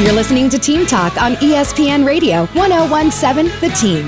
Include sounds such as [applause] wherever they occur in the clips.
You're listening to Team Talk on ESPN Radio 1017 The Team.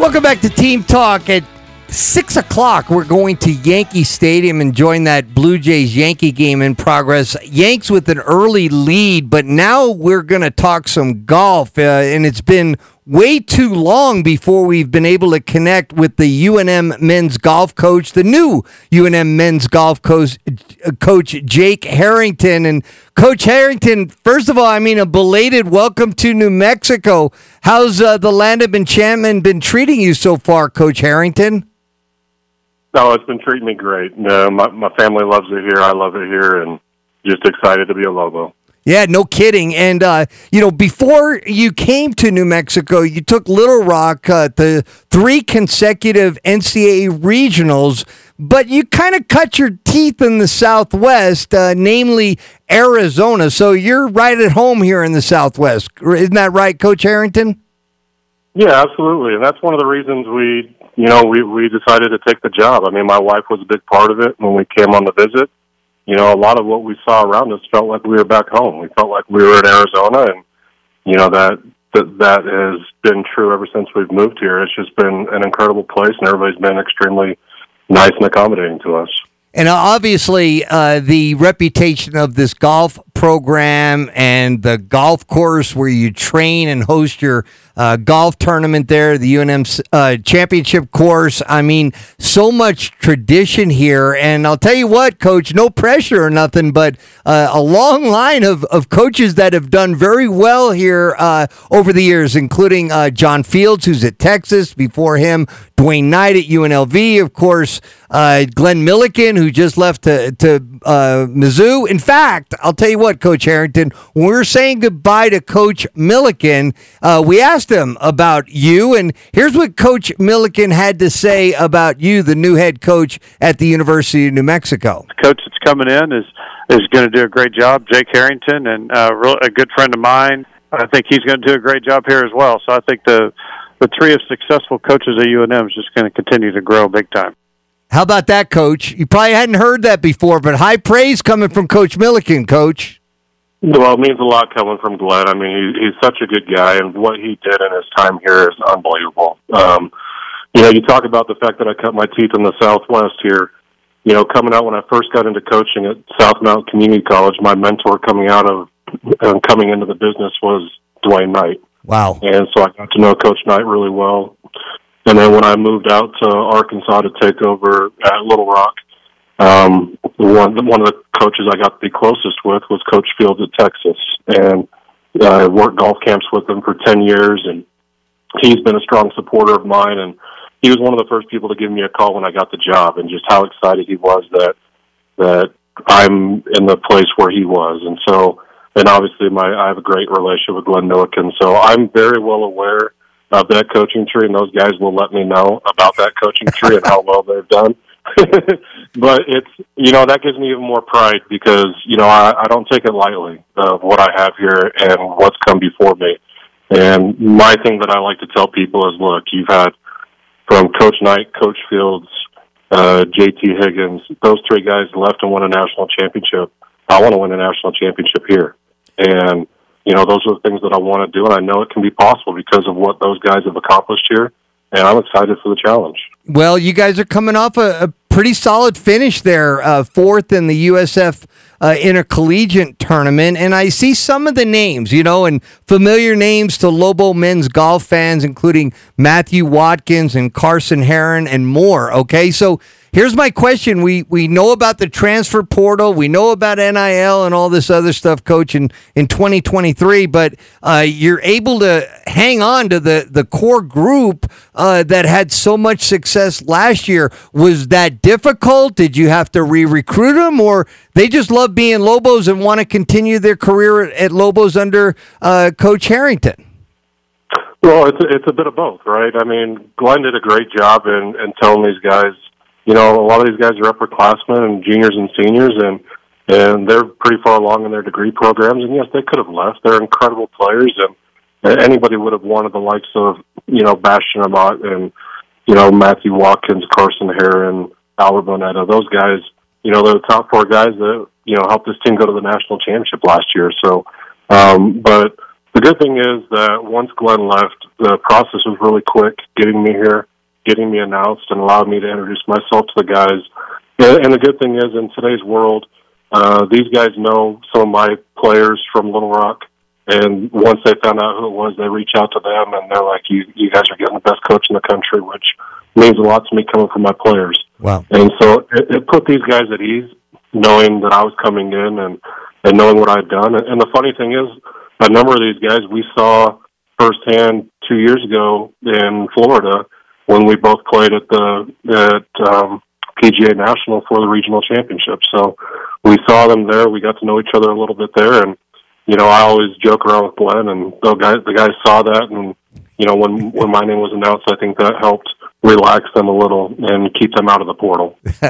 Welcome back to Team Talk. At six o'clock, we're going to Yankee Stadium and join that Blue Jays Yankee game in progress. Yanks with an early lead, but now we're going to talk some golf, uh, and it's been way too long before we've been able to connect with the UNM men's golf coach, the new UNM men's golf coach, coach Jake Harrington. And Coach Harrington, first of all, I mean, a belated welcome to New Mexico. How's uh, the land of enchantment been treating you so far, Coach Harrington? No, it's been treating me great. No, my my family loves it here. I love it here, and just excited to be a Lobo. Yeah, no kidding. And, uh, you know, before you came to New Mexico, you took Little Rock uh, the three consecutive NCAA regionals, but you kind of cut your teeth in the Southwest, uh, namely Arizona. So you're right at home here in the Southwest. Isn't that right, Coach Harrington? Yeah, absolutely. And that's one of the reasons we, you know, we, we decided to take the job. I mean, my wife was a big part of it when we came on the visit you know, a lot of what we saw around us felt like we were back home. We felt like we were in Arizona, and you know that that that has been true ever since we've moved here. It's just been an incredible place, and everybody's been extremely nice and accommodating to us. And obviously, uh, the reputation of this golf program and the golf course where you train and host your uh, golf tournament there, the UNM uh, championship course. I mean, so much tradition here. And I'll tell you what, coach, no pressure or nothing, but uh, a long line of, of coaches that have done very well here uh, over the years, including uh, John Fields, who's at Texas, before him, Dwaine Knight at UNLV, of course, uh, Glen Millican, who just left to, to Mizzou. In fact, I'll tell you what, Coach Harrington, when we were saying goodbye to Coach Millican, we asked him about you, and here's what Coach Millican had to say about you, the new head coach at the University of New Mexico. The coach that's coming in is is going to do a great job, Jake Harrington, and uh, a good friend of mine. I think he's going to do a great job here as well. So I think the the three of successful coaches at UNM is just going to continue to grow big time. How about that, Coach? You probably hadn't heard that before, but high praise coming from Coach Millican, Coach. Well, it means a lot coming from Glen. I mean, he, he's such a good guy, and what he did in his time here is unbelievable. Um, you know, you talk about the fact that I cut my teeth in the Southwest here. You know, coming out when I first got into coaching at South Mountain Community College, my mentor coming out of and coming into the business was Dwaine Knight. Wow. And so I got to know Coach Knight really well. And then when I moved out to Arkansas to take over at Little Rock, um, one one of the coaches I got the closest with was Coach Fields at Texas, and I worked golf camps with him for ten years, and he's been a strong supporter of mine. And he was one of the first people to give me a call when I got the job, and just how excited he was that that I'm in the place where he was. And so, and obviously, my I have a great relationship with Glen Millican, so I'm very well aware of that coaching tree, and those guys will let me know about that coaching tree and how well they've done. [laughs] but it's you know that gives me even more pride because you know I, I don't take it lightly of what I have here and what's come before me. And my thing that I like to tell people is, look, you've had from Coach Knight, Coach Fields, uh, JT Higgins, those three guys left and won a national championship. I want to win a national championship here, and you know those are the things that I want to do, and I know it can be possible because of what those guys have accomplished here and I'm excited for the challenge. Well, you guys are coming off a, a pretty solid finish there, uh, fourth in the USF uh, intercollegiate tournament, and I see some of the names, you know, and familiar names to Lobo men's golf fans, including Matthew Watkins and Carson Heron and more. Okay, so Here's my question: We we know about the transfer portal, we know about NIL and all this other stuff, Coach, in, in 2023. But uh, you're able to hang on to the the core group uh, that had so much success last year. Was that difficult? Did you have to re-recruit them, or they just love being Lobos and want to continue their career at Lobos under uh, Coach Harrington? Well, it's a, it's a bit of both, right? I mean, Glen did a great job in, in telling these guys you know, a lot of these guys are upperclassmen and juniors and seniors, and and they're pretty far along in their degree programs. And yes, they could have left. They're incredible players, and anybody would have wanted the likes of you know Bastien Amat and you know Matthew Watkins, Carson Heron, Albert Bonetta. Those guys, you know, they're the top four guys that you know helped this team go to the national championship last year. So, um, but the good thing is that once Glen left, the process was really quick, getting me here, getting me announced, and allowed me to introduce myself to the guys. And, and the good thing is, in today's world, uh, these guys know some of my players from Little Rock, and once they found out who it was, they reach out to them, and they're like, "You, you guys are getting the best coach in the country," which means a lot to me coming from my players. Wow. And so it, it put these guys at ease, knowing that I was coming in and and knowing what I'd done. And, and the funny thing is, a number of these guys we saw firsthand two years ago in Florida when we both played at the at um, PGA National for the regional championship. So we saw them there. We got to know each other a little bit there, and you know I always joke around with Glen, and the guys the guys saw that, and you know when when my name was announced, I think that helped relax them a little and keep them out of the portal. [laughs]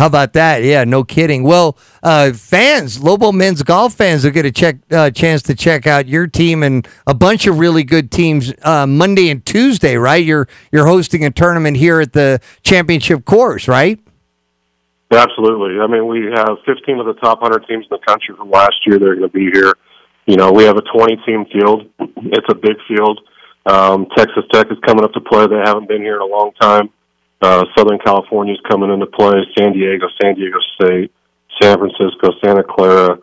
How about that? Yeah, no kidding. Well, uh, fans, Lobo men's golf fans are going to check uh, chance to check out your team and a bunch of really good teams uh, Monday and Tuesday, right? You're you're hosting a tournament here at the championship course, right? Absolutely. I mean, we have 15 of the top 100 teams in the country from last year. They're going to be here. You know, we have a 20 team field. It's a big field. Um, Texas Tech is coming up to play. They haven't been here in a long time. Uh, Southern California is coming into play. San Diego, San Diego State, San Francisco, Santa Clara,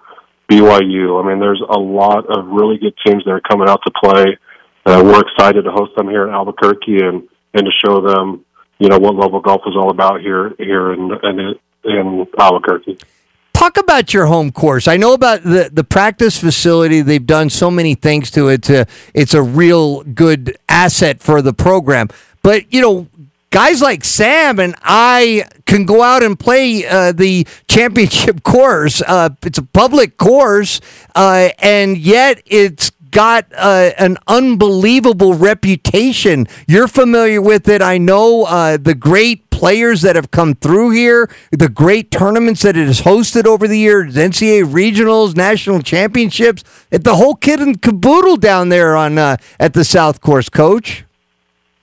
BYU. I mean, there's a lot of really good teams that are coming out to play. Uh, we're excited to host them here in Albuquerque and and to show them, you know, what level golf is all about here here in in, in Albuquerque talk about your home course. I know about the, the practice facility. They've done so many things to it. To, it's a real good asset for the program. But, you know, guys like Sam and I can go out and play uh, the championship [laughs] course. Uh, it's a public course, uh, and yet it's got uh, an unbelievable reputation. You're familiar with it. I know uh, the great players that have come through here, the great tournaments that it has hosted over the years, NCAA regionals, national championships, the whole kit and caboodle down there on uh, at the South Course, Coach.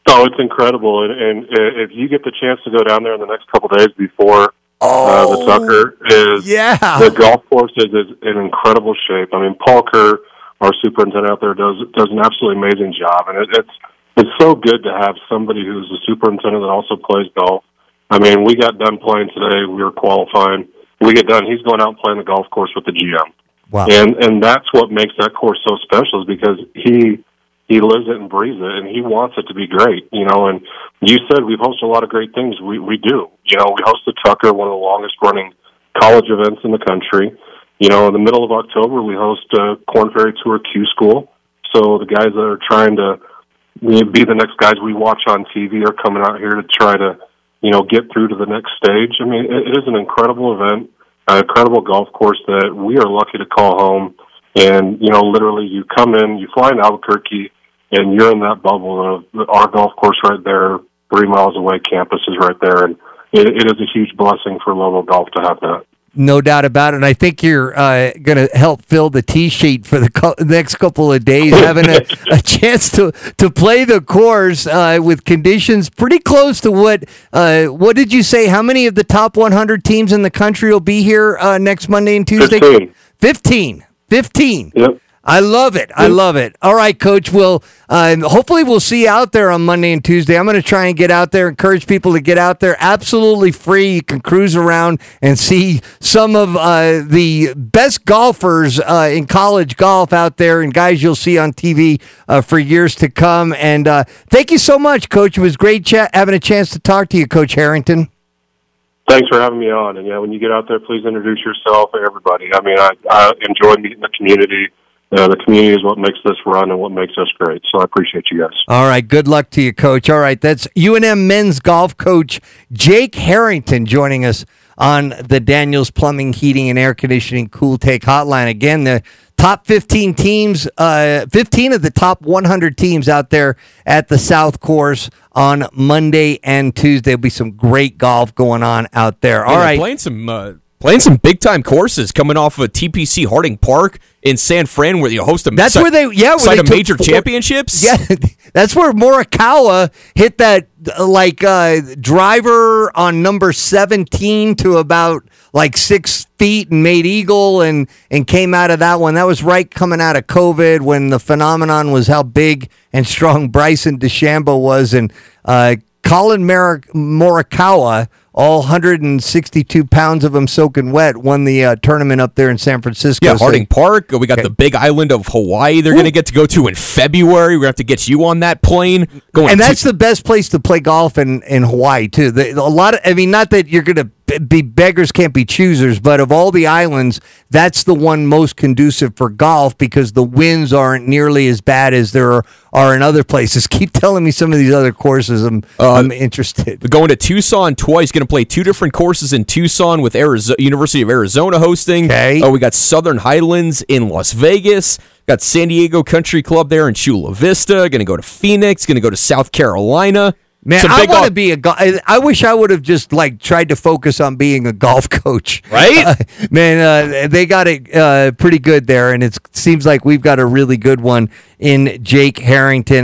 Oh, it's incredible, and, and if you get the chance to go down there in the next couple days before oh, uh, the Tucker is yeah. the golf course is, is in incredible shape. I mean, Paul Kerr, our superintendent out there, does does an absolutely amazing job, and it, it's it's so good to have somebody who's a superintendent that also plays golf. I mean, we got done playing today. We were qualifying. We get done. He's going out and playing the golf course with the GM. Wow. And and that's what makes that course so special is because he he lives it and breathes it, and he wants it to be great. You know, and you said we've hosted a lot of great things. We we do. You know, we hosted Tucker, one of the longest running college events in the country. You know, in the middle of October, we host a Korn Ferry Tour Q School. So the guys that are trying to be the next guys we watch on TV are coming out here to try to, you know, get through to the next stage. I mean, it, it is an incredible event, an incredible golf course that we are lucky to call home. And you know, literally, you come in, you fly in Albuquerque, and you're in that bubble of our golf course right there, three miles away. Campus is right there, and it, it is a huge blessing for Lobo Golf to have that. No doubt about it. And I think you're uh, going to help fill the tee sheet for the co- [laughs] next couple of days, having a, a, chance to, to play the course uh, with conditions pretty close to what. Uh, what did you say? How many of the top 100 teams in the country will be here uh, next Monday and Tuesday? 15. 15. 15. Yep. I love it. I love it. All right, Coach. Well, uh, hopefully we'll see you out there on Monday and Tuesday. I'm going to try and get out there, encourage people to get out there. Absolutely free. You can cruise around and see some of uh, the best golfers uh, in college golf out there, and guys you'll see on TV uh, for years to come. And uh, thank you so much, Coach. It was great chat having a chance to talk to you, Coach Harrington. Thanks for having me on. And yeah, when you get out there, please introduce yourself and everybody. I mean, I, I enjoy meeting the community uh, the community is what makes this run and what makes us great. So I appreciate you guys. All right. Good luck to you, Coach. All right. That's UNM men's golf coach Jake Harrington joining us on the Daniels Plumbing, Heating, and Air Conditioning Cool Take Hotline. Again, the top 15 teams, uh, 15 of the top 100 teams out there at the South Course on Monday and Tuesday. There'll be some great golf going on out there. All yeah, right. Playing some. Uh playing some big time courses coming off of TPC Harding Park in San Fran, where you host a That's where they yeah where they of major four- championships. Yeah, [laughs] that's where Morikawa hit that like uh, driver on number seventeen to about like six feet and made eagle and and came out of that one. That was right coming out of COVID when the phenomenon was how big and strong Bryson DeChambeau was and uh, Colin Mar- Morikawa. All 162 pounds of them soaking wet won the uh, tournament up there in San Francisco. Yeah, So- Harding Park. We got Okay. the big island of Hawaii. They're going to get to go to in February. We're going to have to get you on that plane. Going and to- that's the best place to play golf in, in Hawaii too. The, a lot of, I mean, not that you're going to be beggars can't be choosers, but of all the islands, that's the one most conducive for golf because the winds aren't nearly as bad as there are, are in other places. [laughs] Keep telling me some of these other courses. I'm Uh, I'm interested. going to Tucson twice. Going to play two different courses in Tucson with Arizona, University of Arizona hosting. Okay. Oh, we got Southern Highlands in Las Vegas. Got San Diego Country Club there in Chula Vista. Going to go to Phoenix. Going to go to South Carolina. Man, I want to be a golf. I wish I would have just like tried to focus on being a golf [laughs] coach. Right? Uh, man, uh, they got it uh, pretty good there, and it seems like we've got a really good one in Jake Harrington.